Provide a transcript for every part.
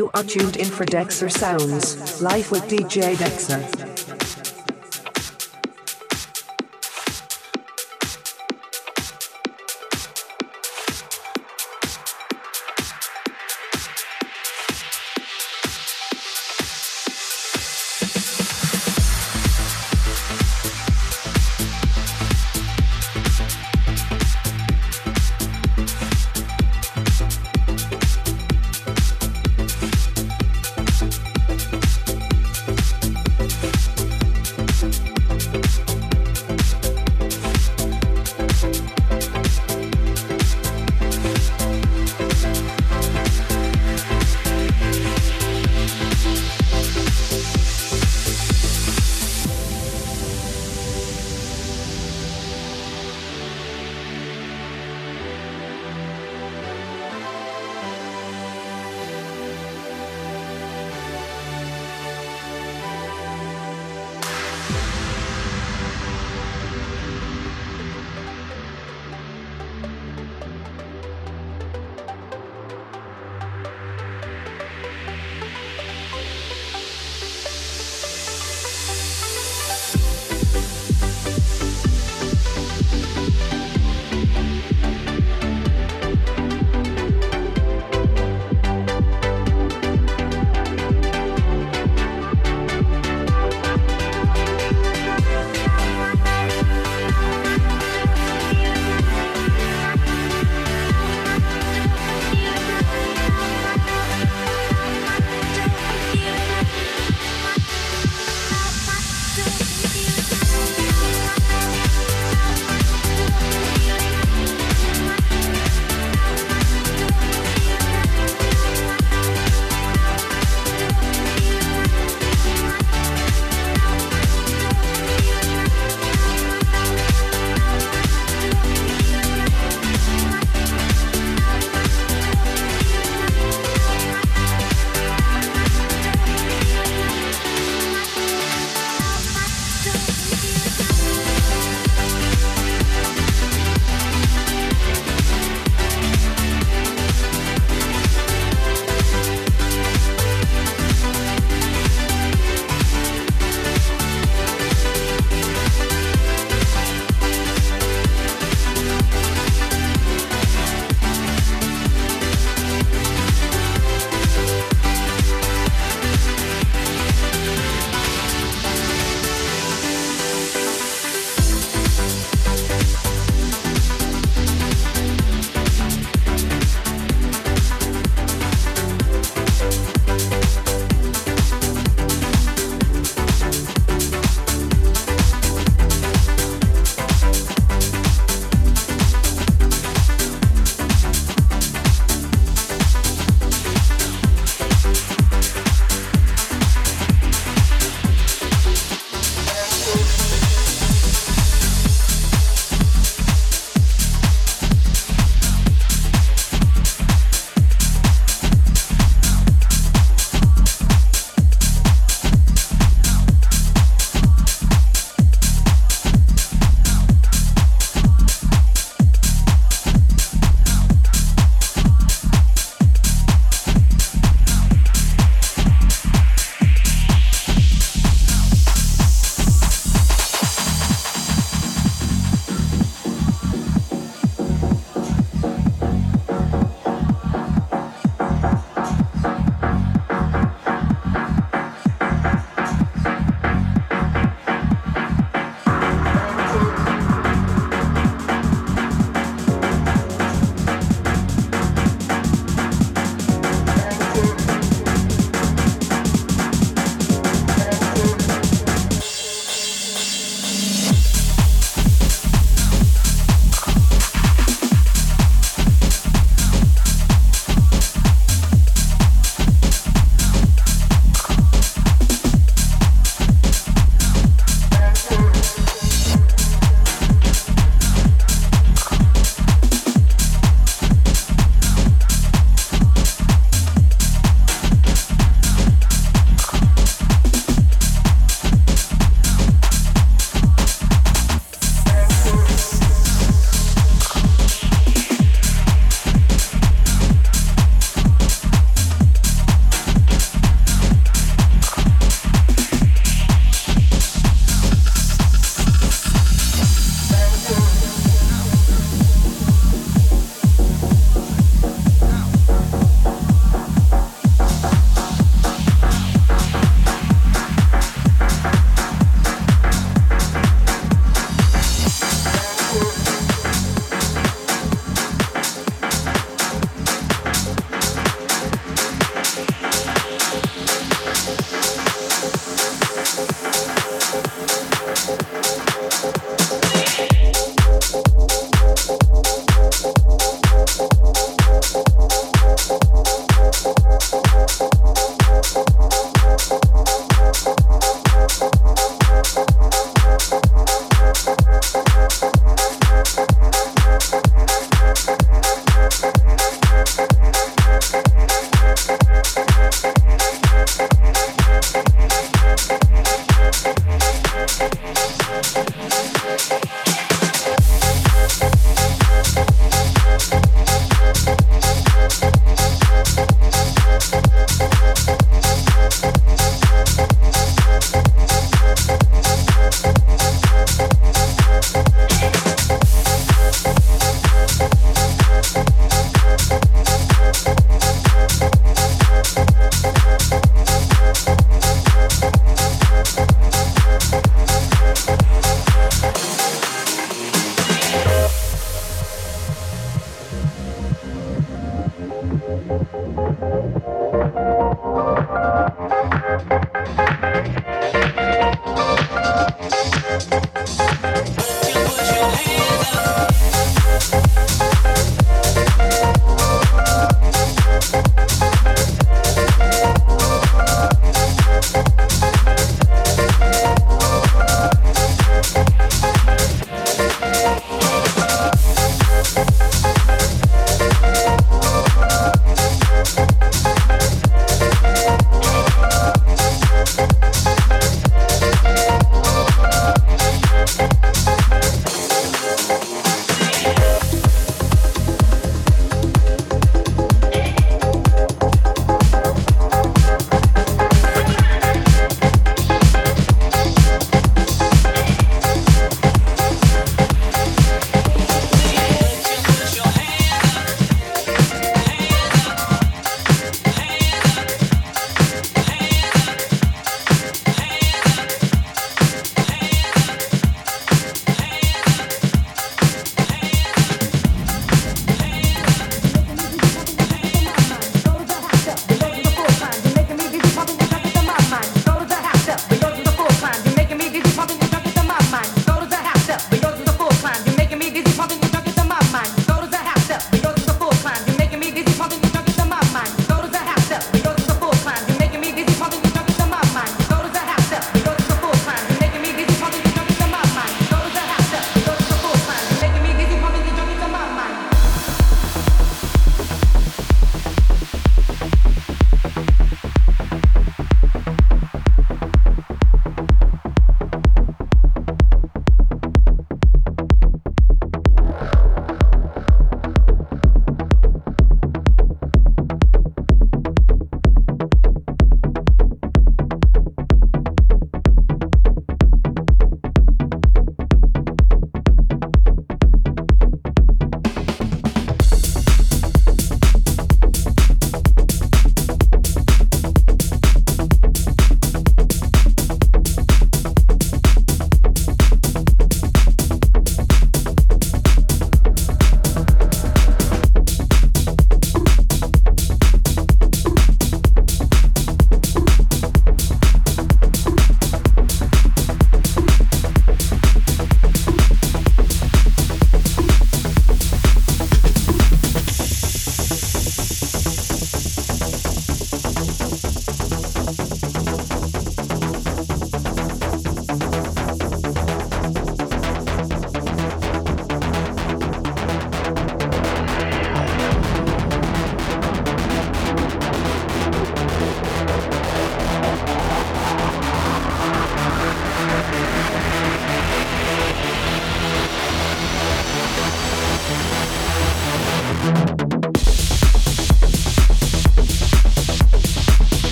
You are tuned in for Dexter Sounds, live with DJ Dexter.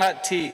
not tea.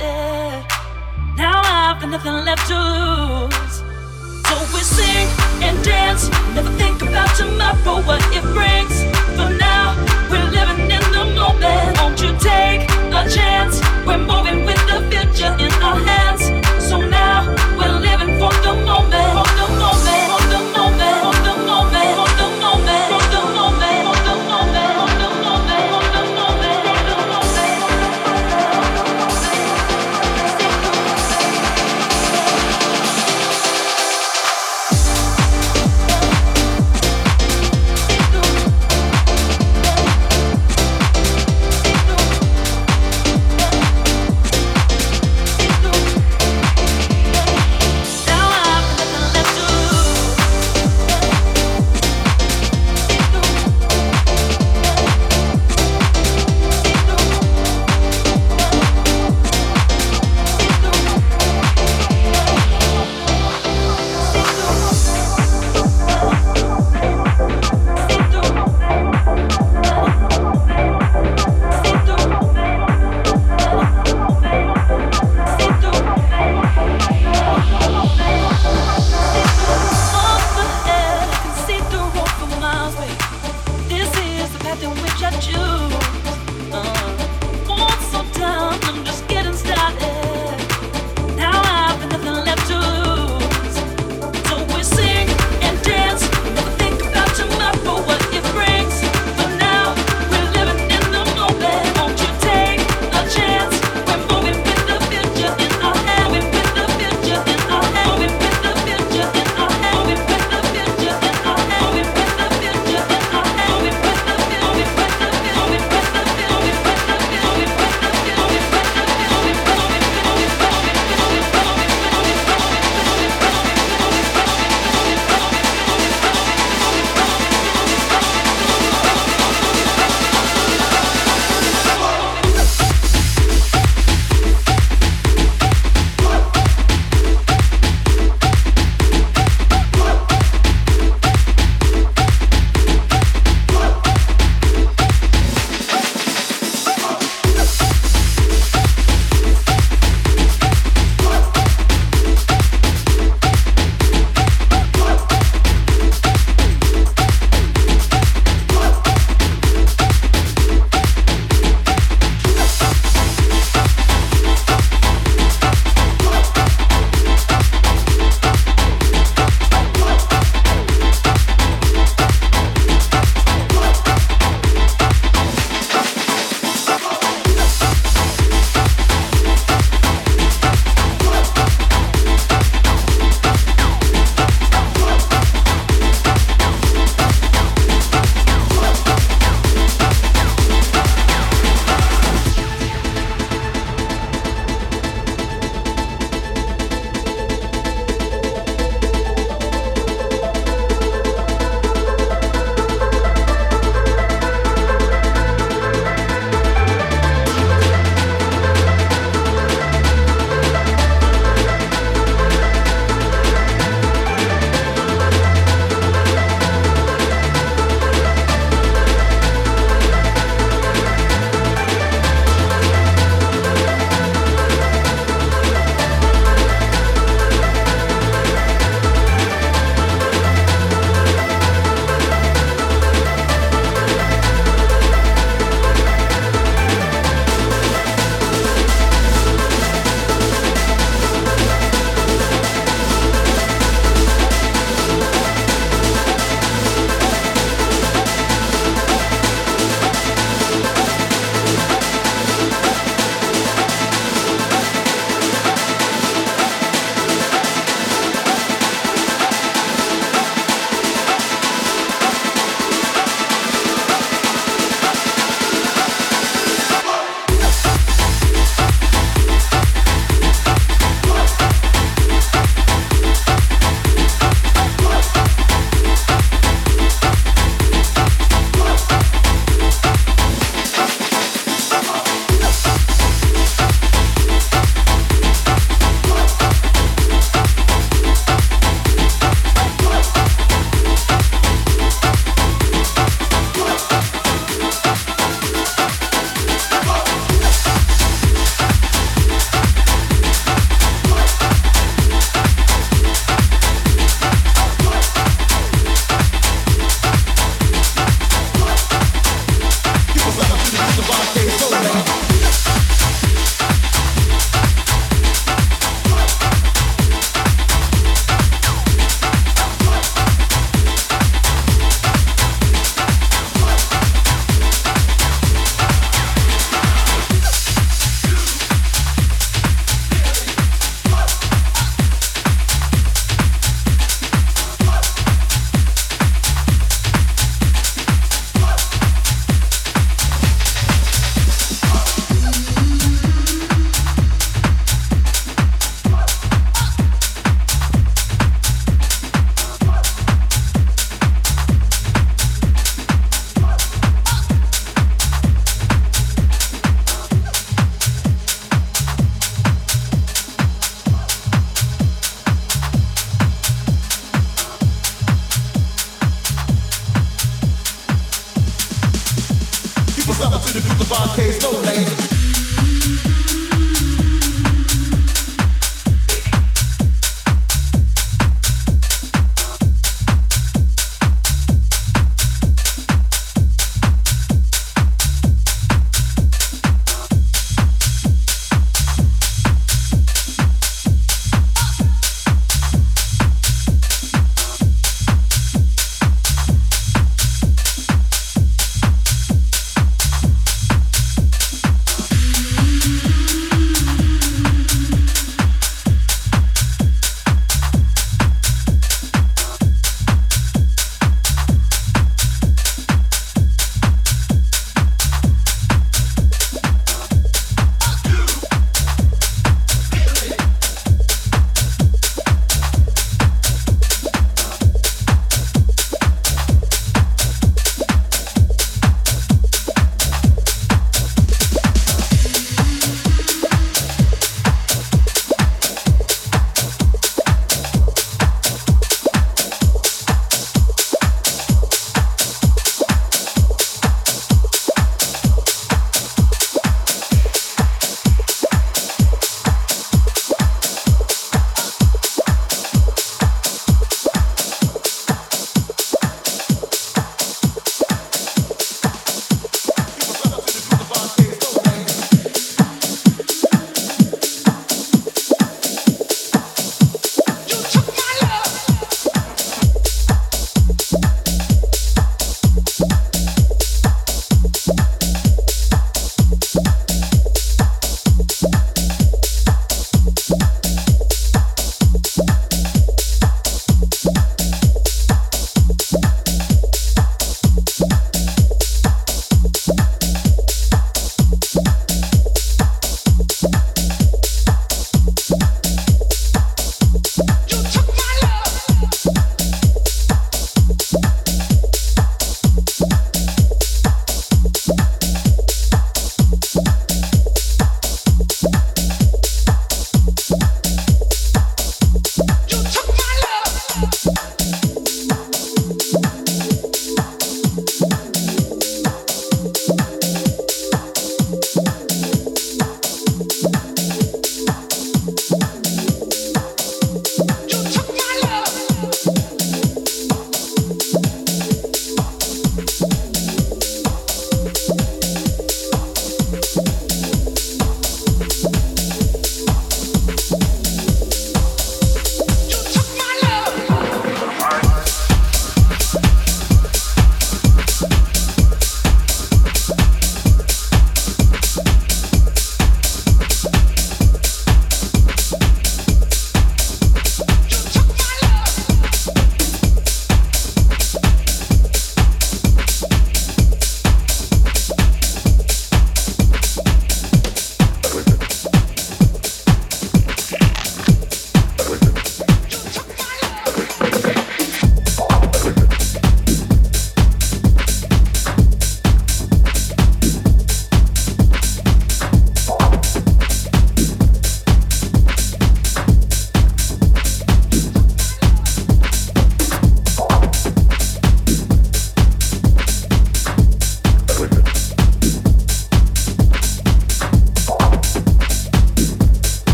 Now I've got nothing left to.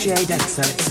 DJ Dexter.